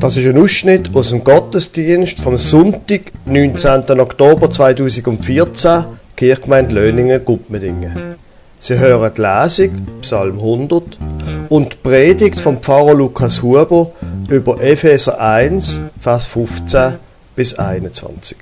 Das ist ein Ausschnitt aus dem Gottesdienst vom Sonntag, 19. Oktober 2014, Kirchgemeinde Löningen, Guttmedingen. Sie hören die Lesung, Psalm 100, und die Predigt vom Pfarrer Lukas Huber über Epheser 1, Vers 15 bis 21.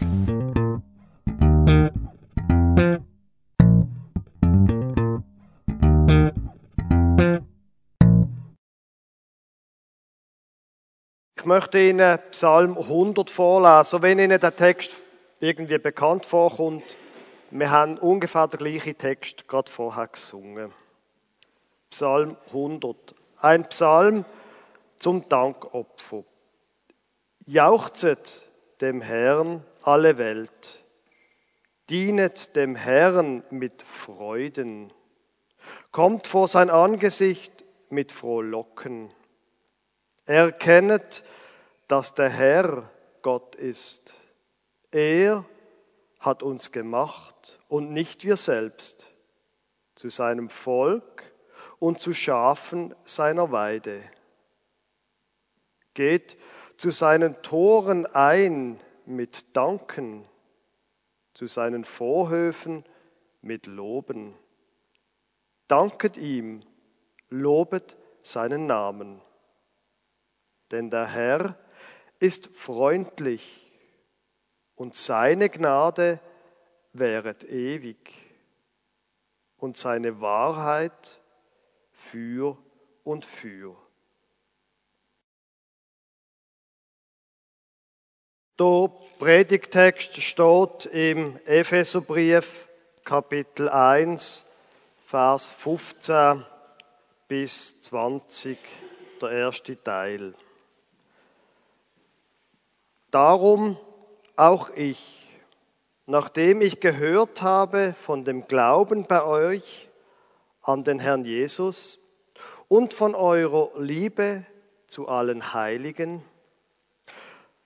Ich möchte Ihnen Psalm 100 vorlesen, wenn Ihnen der Text irgendwie bekannt vorkommt. Wir haben ungefähr den gleichen Text gerade vorher gesungen. Psalm 100. Ein Psalm zum Dankopfer. Jauchzet dem Herrn alle Welt. Dienet dem Herrn mit Freuden. Kommt vor sein Angesicht mit Frohlocken. Erkennet, dass der Herr Gott ist. Er hat uns gemacht und nicht wir selbst, zu seinem Volk und zu Schafen seiner Weide. Geht zu seinen Toren ein mit Danken, zu seinen Vorhöfen mit Loben. Danket ihm, lobet seinen Namen. Denn der Herr ist freundlich und seine Gnade wäret ewig und seine Wahrheit für und für. Der Predigtext steht im Epheserbrief Kapitel 1, Vers 15 bis 20, der erste Teil. Darum auch ich, nachdem ich gehört habe von dem Glauben bei euch an den Herrn Jesus und von eurer Liebe zu allen Heiligen,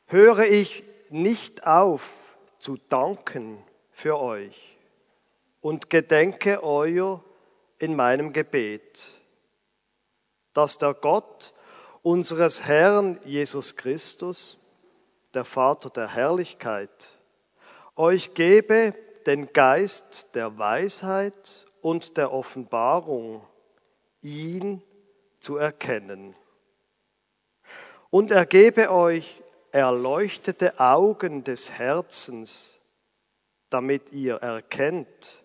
höre ich nicht auf zu danken für euch und gedenke euer in meinem Gebet, dass der Gott unseres Herrn Jesus Christus, der Vater der Herrlichkeit, euch gebe den Geist der Weisheit und der Offenbarung, ihn zu erkennen. Und er gebe euch erleuchtete Augen des Herzens, damit ihr erkennt,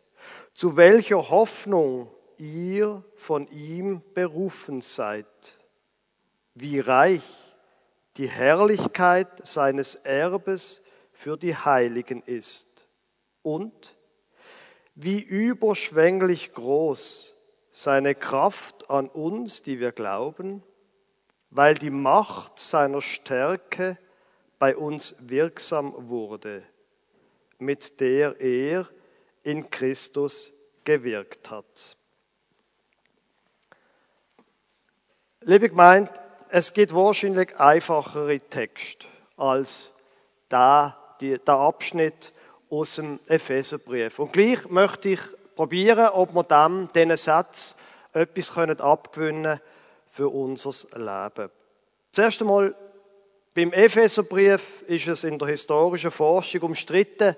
zu welcher Hoffnung ihr von ihm berufen seid, wie reich die Herrlichkeit seines Erbes für die Heiligen ist und wie überschwänglich groß seine Kraft an uns, die wir glauben, weil die Macht seiner Stärke bei uns wirksam wurde, mit der er in Christus gewirkt hat. Liebe Gemeinde, es gibt wahrscheinlich einfachere Texte als die, der Abschnitt aus dem Epheserbrief. Und gleich möchte ich probieren, ob wir dem, diesen Satz, etwas können abgewinnen für unser Leben. Zuerst einmal, beim Epheserbrief ist es in der historischen Forschung umstritten,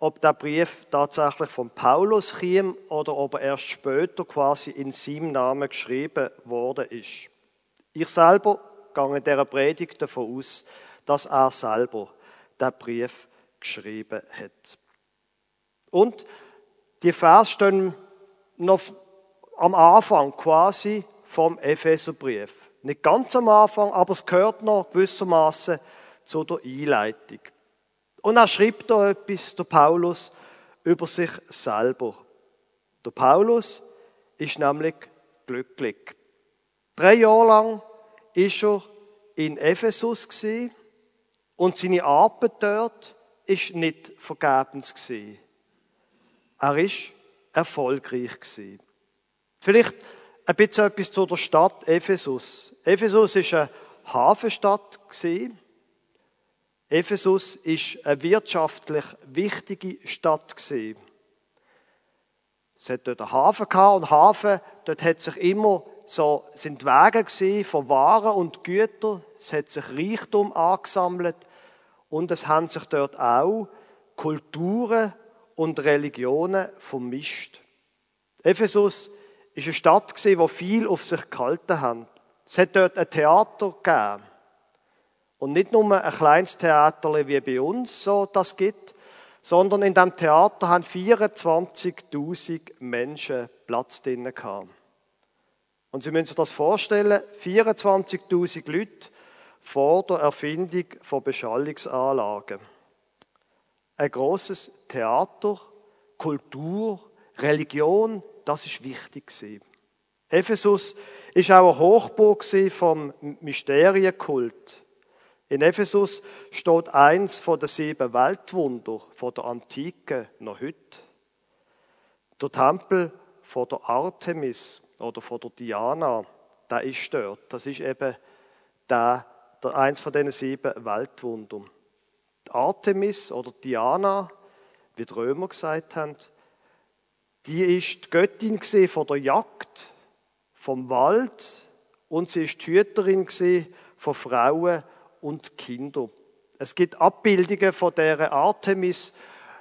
ob der Brief tatsächlich von Paulus kam oder ob er erst später quasi in seinem Namen geschrieben worden ist. Ich selber gehe in dieser Predigt davon aus, dass er selber den Brief geschrieben hat. Und die Vers stehen noch am Anfang quasi vom Epheserbrief. Nicht ganz am Anfang, aber es gehört noch gewissermaßen zu der Einleitung. Und er schreibt da etwas, der Paulus, über sich selber. Der Paulus ist nämlich glücklich. Drei Jahre lang ist er in Ephesus und seine Arbeit dort ist nicht vergebens. Er ist erfolgreich. Vielleicht ein bisschen etwas zu der Stadt Ephesus. Ephesus ist eine Hafenstadt. Ephesus ist eine wirtschaftlich wichtige Stadt. Es hat dort einen Hafen gehabt und Hafen, dort hat sich immer so sind Wege von Waren und Gütern. Es hat sich Reichtum angesammelt und es haben sich dort auch Kulturen und Religionen vermischt. Ephesus ist eine Stadt wo viel auf sich gehalten haben. Es hat dort ein Theater gegeben. Und nicht nur ein kleines Theater wie bei uns so das gibt, sondern in dem Theater haben 24.000 Menschen Platz drinnen gehabt. Und Sie müssen sich das vorstellen, 24.000 Leute vor der Erfindung von Beschallungsanlagen. Ein großes Theater, Kultur, Religion, das ist wichtig gewesen. Ephesus ist auch ein Hochburg vom Mysterienkult. In Ephesus steht eins von den sieben Weltwunder von der Antike noch heute. Der Tempel von der Artemis oder von der Diana, da ist dort. Das ist eben der, der eins von diesen sieben Weltwundern. Die Artemis oder Diana, wie die Römer gesagt haben, die ist die Göttin von der Jagd, vom Wald und sie ist die Hüterin von Frauen und Kindern. Es gibt Abbildungen von der Artemis,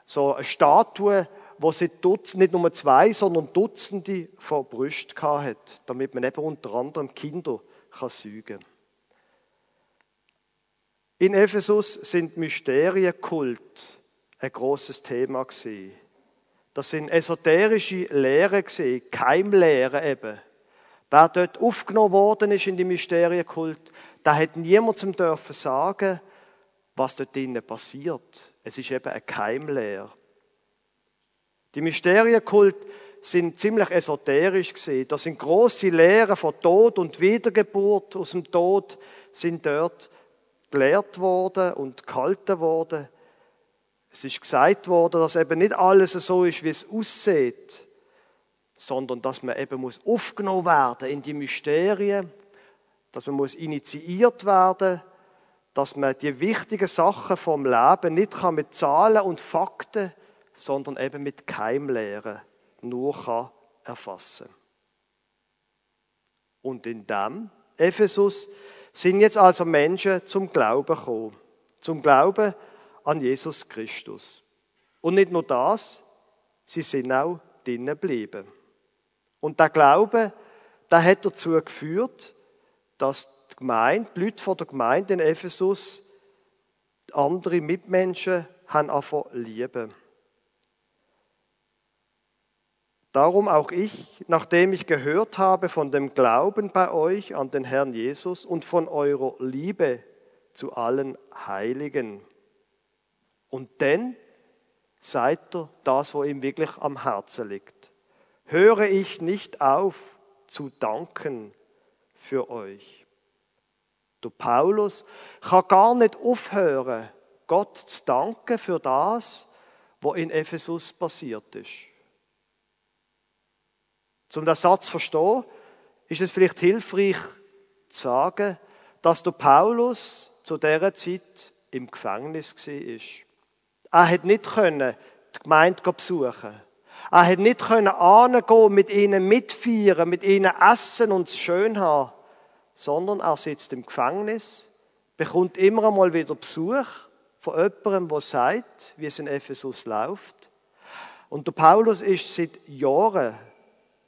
so eine Statue, wo sie Dutz, nicht nur zwei, sondern Dutzende vor Brust hat, damit man eben unter anderem Kinder kann säugen In Ephesus sind Mysterienkult ein großes Thema gewesen. Das sind esoterische Lehren gewesen, Keimlehren eben. Wer dort aufgenommen worden ist in die Mysterienkult, da hat niemand zum dürfen sagen, was dort drinnen passiert. Es ist eben eine Keimlehre. Die Mysterienkult sind ziemlich esoterisch gesehen. Das sind große Lehren von Tod und Wiedergeburt aus dem Tod sind dort gelehrt worden und gehalten worden. Es ist gesagt worden, dass eben nicht alles so ist, wie es aussieht, sondern dass man eben muss aufgenommen werden in die Mysterien, dass man muss initiiert werden, dass man die wichtigen Sachen vom Leben nicht kann mit Zahlen und Fakten, sondern eben mit Keimlehren nur kann erfassen. Und in dem Ephesus sind jetzt also Menschen zum Glauben gekommen, zum Glauben an Jesus Christus. Und nicht nur das, sie sind auch drinnen geblieben. Und der Glaube, der hat dazu geführt, dass die Gemeinde, die Leute von der Gemeinde in Ephesus, andere Mitmenschen haben angefangen lieben. Darum auch ich, nachdem ich gehört habe von dem Glauben bei euch an den Herrn Jesus und von eurer Liebe zu allen Heiligen. Und denn seid ihr das, wo ihm wirklich am Herzen liegt. Höre ich nicht auf zu danken für euch. Der Paulus kann gar nicht aufhören, Gott zu danken für das, was in Ephesus passiert ist. Zum den Satz zu verstehen, ist es vielleicht hilfreich zu sagen, dass der Paulus zu dieser Zeit im Gefängnis war. Er hat nicht können die Gemeinde besuchen. Er hat nicht können mit ihnen mitfeiern, mit ihnen essen und es schön haben, sondern er sitzt im Gefängnis, bekommt immer einmal wieder Besuch von jemandem, der sagt, wie es in Ephesus läuft. Und der Paulus ist seit Jahren,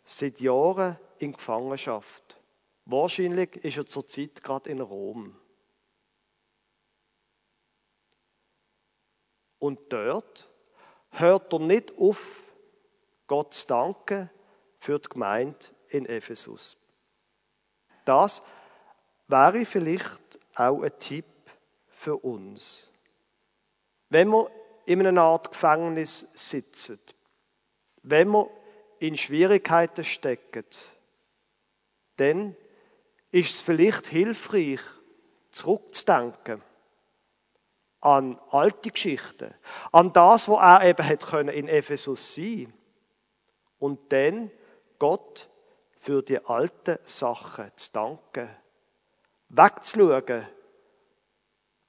seit Jahren in Gefangenschaft. Wahrscheinlich ist er zurzeit gerade in Rom. Und dort hört er nicht auf, Gott zu danken für die Gemeinde in Ephesus. Das wäre vielleicht auch ein Tipp für uns. Wenn wir in einer Art Gefängnis sitzen, wenn wir in Schwierigkeiten stecken, dann ist es vielleicht hilfreich, zurückzudenken an alte Geschichten, an das, wo er eben in Ephesus sein. Und dann Gott für die alten Sachen zu danken, wegzuschauen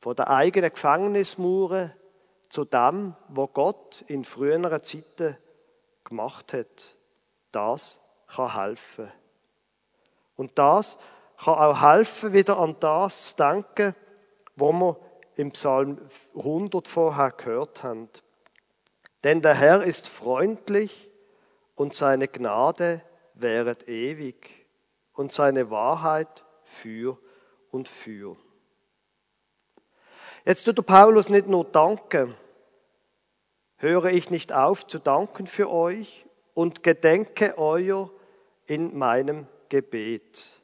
von der eigenen Gefängnismauern zu dem, was Gott in früheren Zeiten gemacht hat. Das kann helfen. Und das kann auch helfen, wieder an das zu denken, wo wir im Psalm 100 vorher gehört haben. Denn der Herr ist freundlich und seine Gnade wäret ewig und seine Wahrheit für und für. Jetzt tut der Paulus nicht nur danken, höre ich nicht auf zu danken für euch und gedenke euer in meinem Gebet.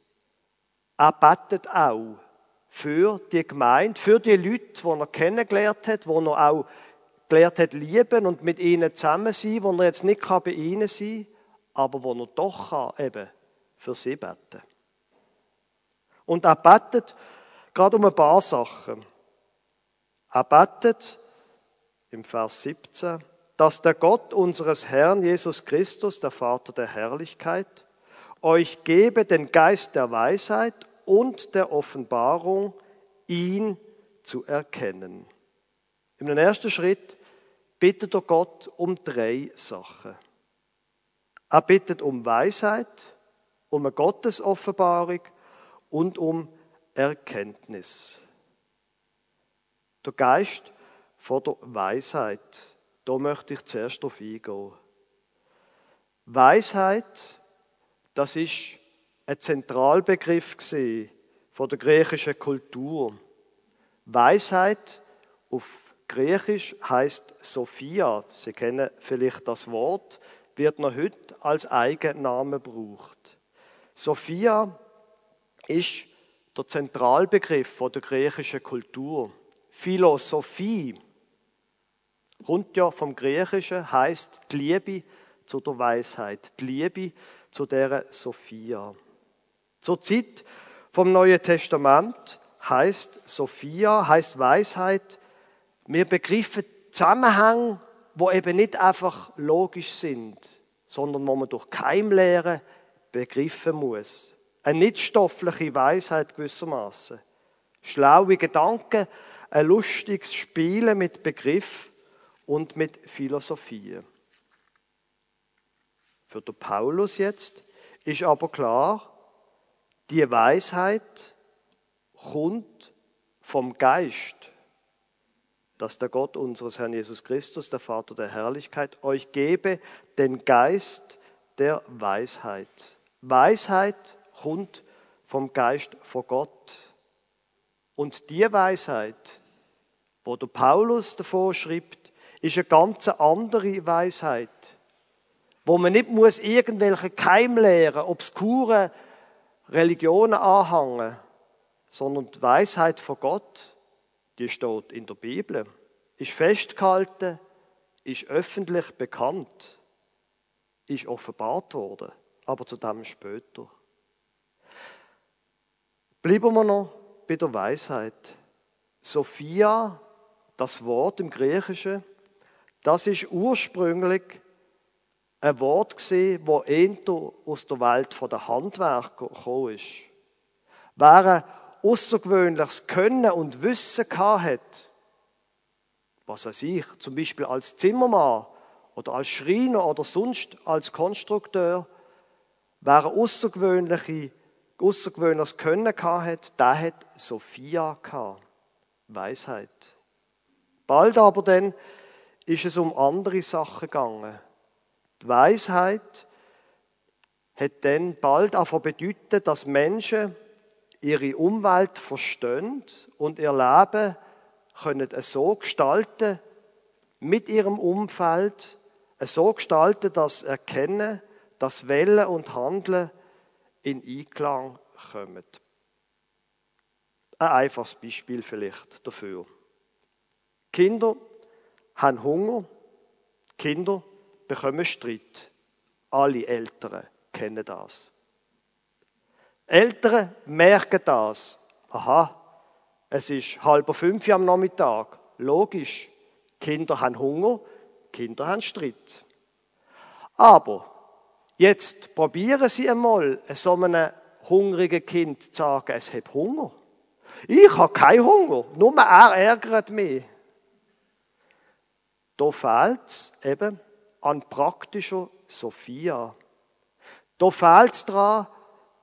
Er betet auch für die Gemeinde, für die Leute, die er kennengelernt hat, die er auch gelernt hat lieben und mit ihnen zusammen sein, wo er jetzt nicht bei ihnen sein kann, aber wo er doch kann, eben für sie beten. Und er betet gerade um ein paar Sachen. Er betet im Vers 17, dass der Gott unseres Herrn Jesus Christus, der Vater der Herrlichkeit, euch gebe den Geist der Weisheit und der Offenbarung, ihn zu erkennen. Im ersten Schritt bittet er Gott um drei Sachen. Er bittet um Weisheit, um eine Gottesoffenbarung und um Erkenntnis. Der Geist von der Weisheit, da möchte ich zuerst auf eingehen. Weisheit, das ist ein Zentralbegriff von der griechischen Kultur. Weisheit auf Griechisch heißt Sophia. Sie kennen vielleicht das Wort, wird noch heute als Eigenname gebraucht. Sophia ist der Zentralbegriff von der griechischen Kultur. Philosophie kommt ja vom Griechischen, heißt die Liebe zu der Weisheit, die Liebe zu der Sophia. Zur Zeit vom Neuen Testament heißt Sophia, heißt Weisheit, wir begriffen Zusammenhänge, wo eben nicht einfach logisch sind, sondern wo man durch Keimlehre begriffen muss. Eine nichtstoffliche Weisheit gewissermaßen. Schlaue Gedanken, ein lustiges Spielen mit Begriff und mit Philosophie. Für den Paulus jetzt ist aber klar, die Weisheit kommt vom Geist, dass der Gott unseres Herrn Jesus Christus, der Vater der Herrlichkeit, euch gebe den Geist der Weisheit. Weisheit kommt vom Geist von Gott. Und die Weisheit, wo der Paulus davor schreibt, ist eine ganz andere Weisheit, wo man nicht muss irgendwelche Keimlehren, obskure Religionen anhängen, sondern die Weisheit von Gott, die steht in der Bibel, ist festgehalten, ist öffentlich bekannt, ist offenbart worden, aber zu dem später. Bleiben wir noch bei der Weisheit. Sophia, das Wort im Griechischen, das ist ursprünglich ein Wort gesehen, wo eher aus der Welt der Handwerker gekommen ist. Wer ein außergewöhnliches Können und Wissen hat, was weiß ich, zum Beispiel als Zimmermann oder als Schreiner oder sonst als Konstrukteur, wer ein außergewöhnliche, außergewöhnliches Können hat, der hat Sophia gehabt. Weisheit. Bald aber dann ist es um andere Sachen gegangen. Die Weisheit hat dann bald auch bedeutet, dass Menschen ihre Umwelt verstehen und ihr Leben können es so gestalten, mit ihrem Umfeld, es so gestalten, dass Erkennen, dass Wellen und Handeln in Einklang kommen. Ein einfaches Beispiel vielleicht dafür. Kinder haben Hunger, Kinder bekommen Streit. Alle Eltern kennen das. Eltern merken das. Aha, es ist halb fünf am Nachmittag. Logisch. Kinder haben Hunger, Kinder haben Streit. Aber jetzt probieren Sie einmal, so einem hungrigen Kind zu sagen, es hat Hunger. Ich habe keinen Hunger, nur er ärgert mich. Da fehlt es eben an praktischer Sophia. Da fehlt es daran,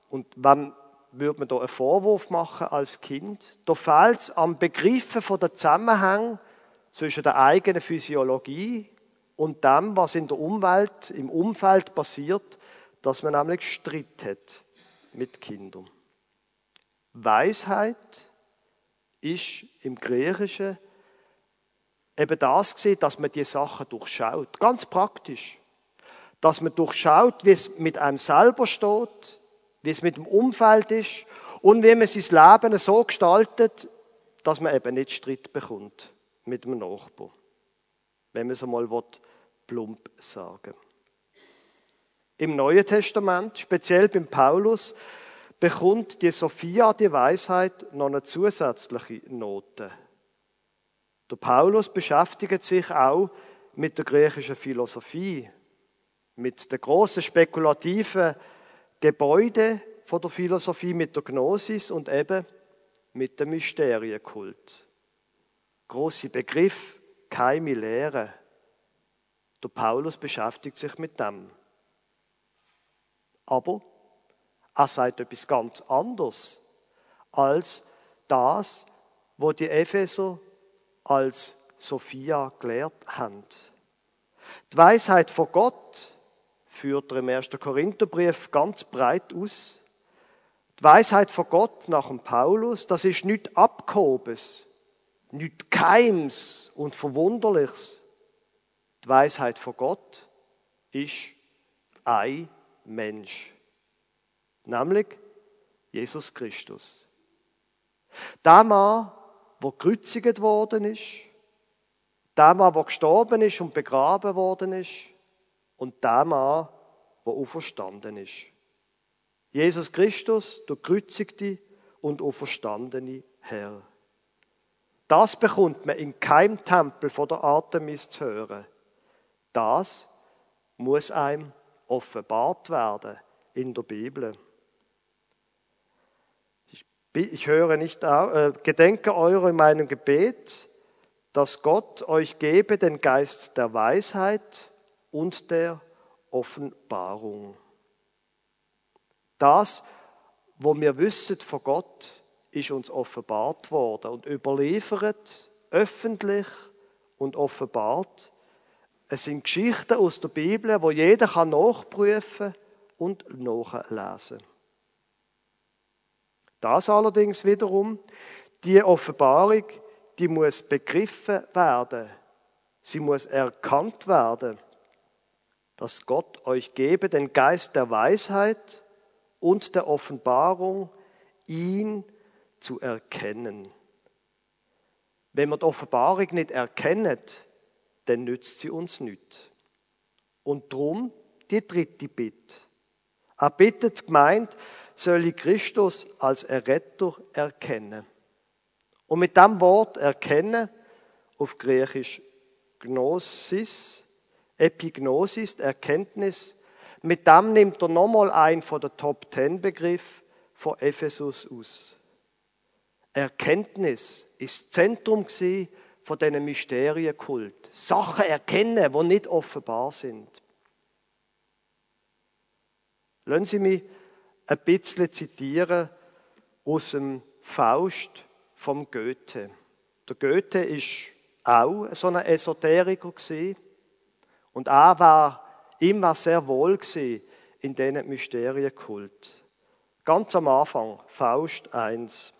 Und wann würde man da einen Vorwurf machen als Kind? Da fehlt es am Begriffen von der Zusammenhang zwischen der eigenen Physiologie und dem, was in der Umwelt, im Umfeld passiert, dass man nämlich Streit hat mit Kindern. Weisheit ist im Griechischen eben das gesehen, dass man die Sachen durchschaut. Ganz praktisch. Dass man durchschaut, wie es mit einem selber steht, wie es mit dem Umfeld ist und wie man sein Leben so gestaltet, dass man eben nicht Streit bekommt mit dem Nachbarn. Wenn man es einmal plump sagen Im Neuen Testament, speziell beim Paulus, bekommt die Sophia, die Weisheit, noch eine zusätzliche Note. Der Paulus beschäftigt sich auch mit der griechischen Philosophie, mit der großen spekulativen Gebäude von der Philosophie, mit der Gnosis und eben mit dem Mysterienkult. Große Begriff, keine Lehre. Der Paulus beschäftigt sich mit dem. Aber er sagt etwas ganz anderes als das, wo die Epheser als Sophia gelehrt haben. Die Weisheit von Gott führt er im 1. Korintherbrief ganz breit aus. Die Weisheit von Gott nach dem Paulus, das ist nicht Abgehobes, nicht Keims und Verwunderliches. Die Weisheit von Gott ist ein Mensch nämlich Jesus Christus. Mann, der gekreuzigt worden ist, der Mann, der gestorben ist und begraben worden ist, und der Mann, der auferstanden ist. Jesus Christus, der gekreuzigte und auferstandene Herr. Das bekommt man in keinem Tempel von der Artemis zu hören. Das muss einem offenbart werden in der Bibel. Ich höre nicht auf, äh, gedenke eure in meinem Gebet, dass Gott euch gebe den Geist der Weisheit und der Offenbarung. Das, wo wir wissen von Gott, ist uns offenbart worden und überliefert, öffentlich und offenbart. Es sind Geschichten aus der Bibel, wo jeder kann nachprüfen und nachlesen. kann. Das allerdings wiederum, die Offenbarung, die muss begriffen werden. Sie muss erkannt werden, dass Gott euch gebe den Geist der Weisheit und der Offenbarung, ihn zu erkennen. Wenn wir die Offenbarung nicht erkennen, dann nützt sie uns nicht. Und drum die dritte Bitte. Er bittet gemeint, soll ich Christus als Erretter erkennen. Und mit dem Wort erkennen, auf Griechisch Gnosis, Epignosis, Erkenntnis, mit dem nimmt er nochmal ein von der Top Ten Begriff von Ephesus aus. Erkenntnis ist Zentrum von diesen Mysterienkult. Sachen erkennen, die nicht offenbar sind. Lassen Sie mich ein bisschen zitieren aus dem Faust vom Goethe. Der Goethe ist auch so ein Esoteriker und er war immer sehr wohl in diesen Mysterienkult. Ganz am Anfang, Faust 1.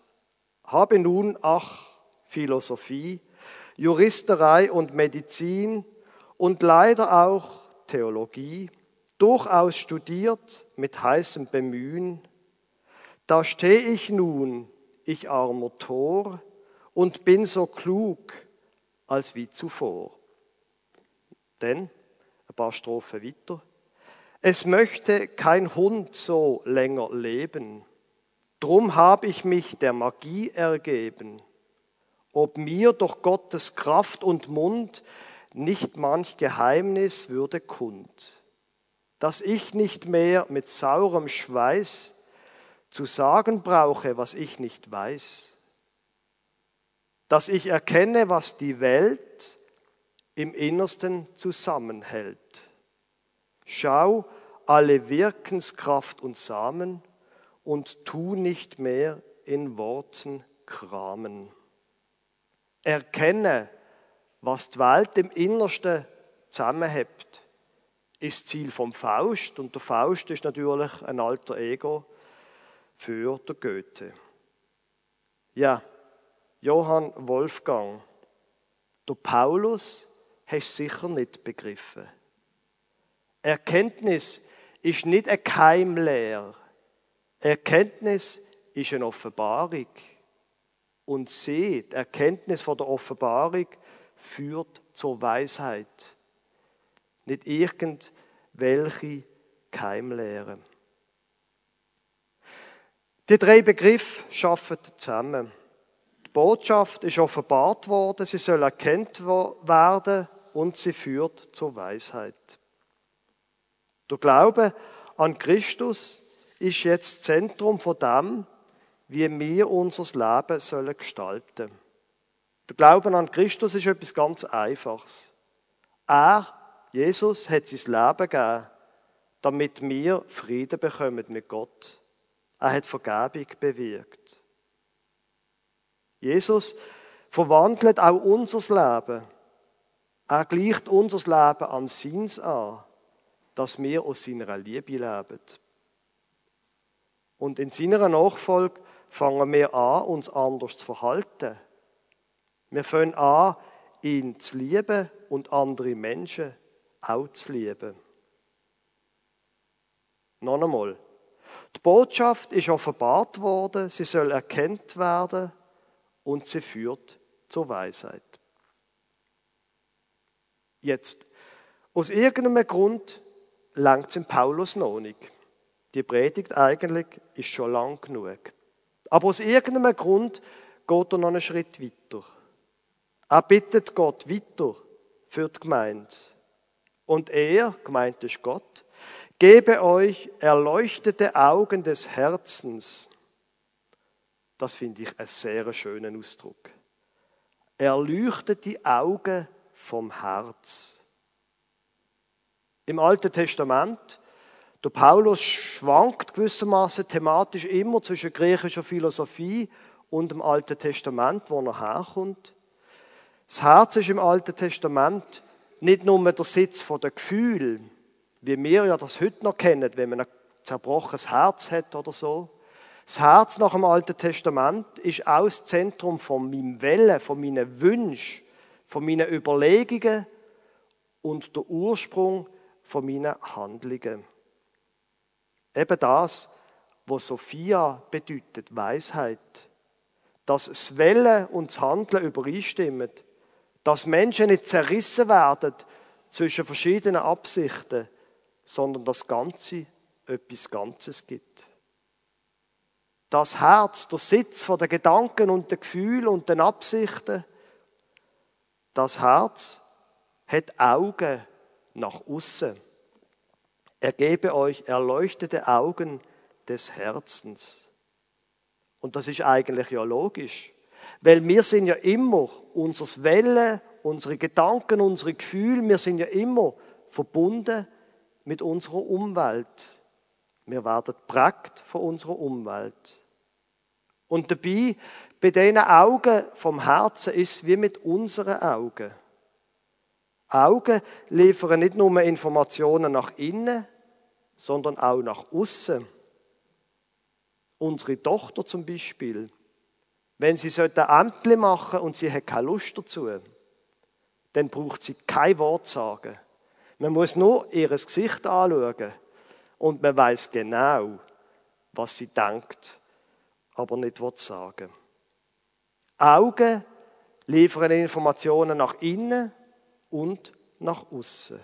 Habe nun, ach, Philosophie, Juristerei und Medizin und leider auch Theologie durchaus studiert mit heißem Bemühen, da stehe ich nun, ich armer Tor, und bin so klug als wie zuvor. Denn, ein paar Strophen weiter, es möchte kein Hund so länger leben, drum hab ich mich der Magie ergeben, ob mir durch Gottes Kraft und Mund nicht manch Geheimnis würde kund dass ich nicht mehr mit saurem Schweiß zu sagen brauche, was ich nicht weiß, dass ich erkenne, was die Welt im Innersten zusammenhält. Schau alle Wirkenskraft und Samen und tu nicht mehr in Worten kramen. Erkenne, was die Welt im Innersten zusammenhält, ist Ziel vom Faust und der Faust ist natürlich ein alter Ego für der Goethe. Ja, Johann Wolfgang, der Paulus hast sicher nicht begriffen. Erkenntnis ist nicht eine Keimlehre. Erkenntnis ist eine Offenbarung. Und seht, Erkenntnis von der Offenbarung führt zur Weisheit. Nicht irgendwelche Keimlehre. Die drei Begriffe schaffen zusammen. Die Botschaft ist offenbart worden, sie soll erkannt werden und sie führt zur Weisheit. Der Glaube an Christus ist jetzt Zentrum von dem, wie wir unser Leben sollen gestalten. Der Glaube an Christus ist etwas ganz Einfaches. Er, Jesus, hat sein Leben gegeben, damit wir Frieden bekommen mit Gott. Er hat Vergebung bewirkt. Jesus verwandelt auch unser Leben. Er gleicht unser Leben an seins an dass wir aus seiner Liebe leben. Und in seiner Nachfolge fangen wir an, uns anders zu verhalten. Wir fangen an, ihn zu lieben und andere Menschen auch zu lieben. Noch einmal. Die Botschaft ist offenbart worden, sie soll erkannt werden und sie führt zur Weisheit. Jetzt, aus irgendeinem Grund langt es im Paulus noch nicht. Die Predigt eigentlich ist schon lang genug. Aber aus irgendeinem Grund geht er noch einen Schritt weiter. Er bittet Gott weiter für die Gemeinde. Und er, gemeint ist Gott, gebe euch erleuchtete Augen des Herzens. Das finde ich einen sehr schönen Ausdruck. Erleuchtet die Augen vom Herz im Alten Testament. Der Paulus schwankt gewissermaßen thematisch immer zwischen griechischer Philosophie und dem Alten Testament, wo er herkommt. Das Herz ist im Alten Testament nicht nur der Sitz der Gefühle, wie wir ja das heute noch kennen, wenn man ein zerbrochenes Herz hat oder so. Das Herz nach dem Alten Testament ist auch das Zentrum von meinem Wellen, von meinen Wünschen, von meinen Überlegungen und der Ursprung von meinen Handlungen. Eben das, was Sophia bedeutet, Weisheit. Dass das Wellen und das Handeln übereinstimmen. Dass Menschen nicht zerrissen werden zwischen verschiedenen Absichten, sondern das Ganze etwas Ganzes gibt. Das Herz, der Sitz von den Gedanken und den Gefühlen und den Absichten, das Herz hat Augen nach außen. Er gebe euch erleuchtete Augen des Herzens. Und das ist eigentlich ja logisch, weil wir sind ja immer unseres Welle, unsere Gedanken, unsere Gefühle, wir sind ja immer verbunden mit unserer Umwelt. Wir werden prägt von unserer Umwelt. Und dabei, bei diesen Augen vom Herzen ist es wie mit unseren Augen. Augen liefern nicht nur Informationen nach innen, sondern auch nach außen. Unsere Tochter zum Beispiel, wenn sie ein Amt machen und sie hat keine Lust dazu, dann braucht sie kein Wort sagen. Man muss nur ihr Gesicht anschauen und man weiß genau, was sie denkt, aber nicht was sagen. Augen liefern Informationen nach innen und nach außen.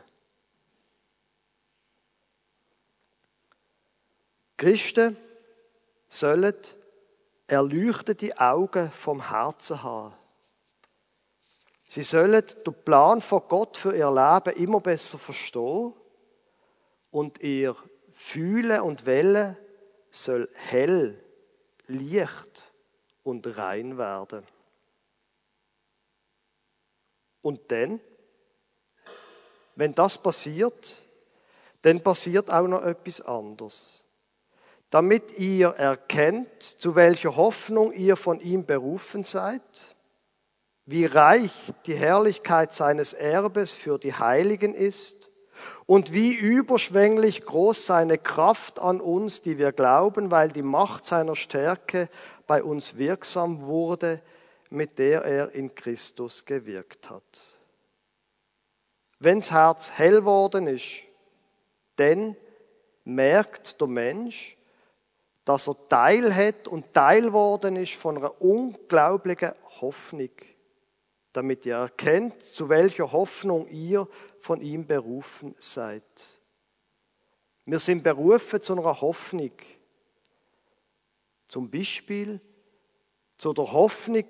Christen sollen erleuchtete Augen vom Herzen haben. Sie sollen den Plan von Gott für ihr Leben immer besser verstehen und ihr Fühlen und Wellen soll hell, licht und rein werden. Und dann wenn das passiert, dann passiert auch noch etwas anderes. Damit ihr erkennt, zu welcher Hoffnung ihr von ihm berufen seid, wie reich die Herrlichkeit seines Erbes für die Heiligen ist und wie überschwänglich groß seine Kraft an uns, die wir glauben, weil die Macht seiner Stärke bei uns wirksam wurde, mit der er in Christus gewirkt hat. Wenns Herz hell worden ist, dann merkt der Mensch, dass er Teil hat und Teil worden ist von einer unglaublichen Hoffnung, damit ihr erkennt, zu welcher Hoffnung ihr von ihm berufen seid. Wir sind berufen zu einer Hoffnung. Zum Beispiel zu der Hoffnung,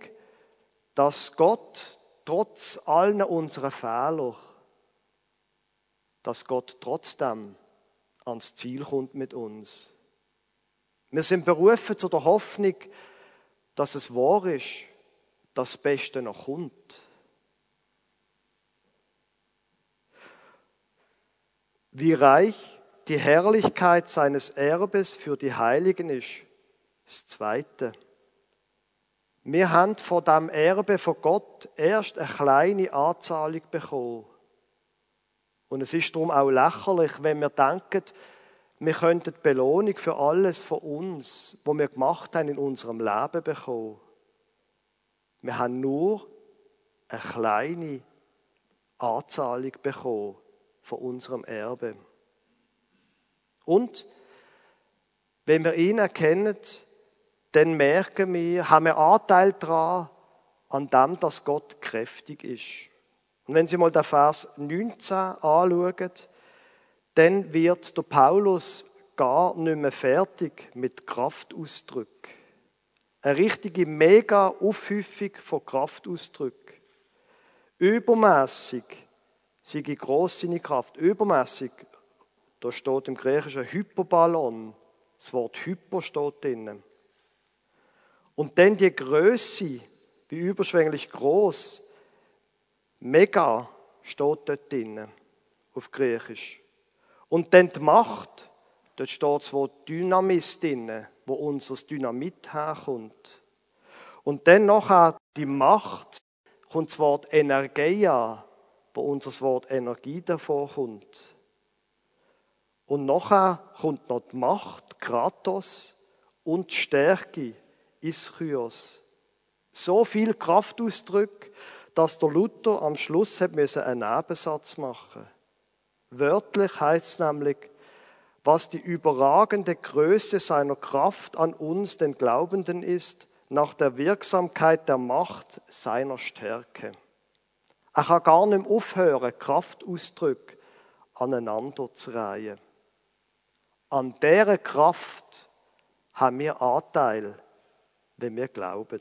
dass Gott trotz allen unserer Fehler, dass Gott trotzdem ans Ziel kommt mit uns. Wir sind berufen zu der Hoffnung, dass es wahr ist, dass das Beste noch kommt. Wie reich die Herrlichkeit seines Erbes für die Heiligen ist. Das Zweite. Wir haben von dem Erbe von Gott erst eine kleine Anzahlung bekommen. Und es ist darum auch lächerlich, wenn wir denken, wir könnten die Belohnung für alles von uns, was wir gemacht haben in unserem Leben bekommen. Wir haben nur eine kleine Anzahlung bekommen von unserem Erbe. Und wenn wir ihn erkennen, dann merken wir, haben wir Anteil daran, an dem, dass Gott kräftig ist. Und wenn Sie mal den Vers 19 anschauen, dann wird der Paulus gar nicht mehr fertig mit Kraftausdruck. Eine richtige mega Aufhäufung von Kraftausdruck. Übermäßig sei gross seine Kraft. Übermäßig, da steht im Griechischen Hyperballon. Das Wort Hyper steht drinnen. Und dann die Größe, wie überschwänglich groß, Mega steht dort drinnen, auf Griechisch. Und dann die Macht, dort steht das Wort Dynamis drinnen, wo unser Dynamit herkommt. Und dann nachher die Macht, kommt das Wort Energia, wo unser Wort Energie davor kommt. Und nachher kommt noch die Macht, Kratos, und die Stärke, Ischios. So viel Kraftausdrücke, dass der Luther am Schluss einen Nebensatz machen. Wörtlich heißt es nämlich, was die überragende Größe seiner Kraft an uns, den Glaubenden, ist, nach der Wirksamkeit der Macht seiner Stärke. Er kann gar nicht aufhören, Kraftausdrücke aneinander zu reihen. An dieser Kraft haben wir Anteil, wenn wir glauben.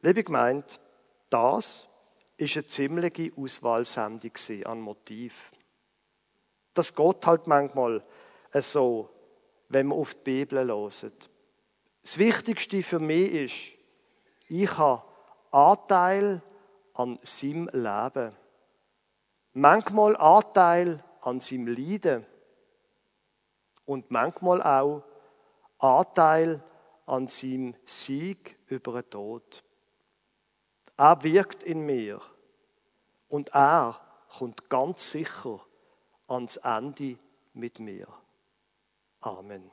Liebe Gemeinde, das ist eine ziemliche Auswahlsendung an Motiv. Das geht halt manchmal so, wenn man auf die Bibel loset. Das Wichtigste für mich ist, ich habe Anteil an seinem Leben. Manchmal Anteil an seinem Leiden. Und manchmal auch Anteil an seinem Sieg über den Tod. Er wirkt in mir und er kommt ganz sicher ans Ende mit mir. Amen.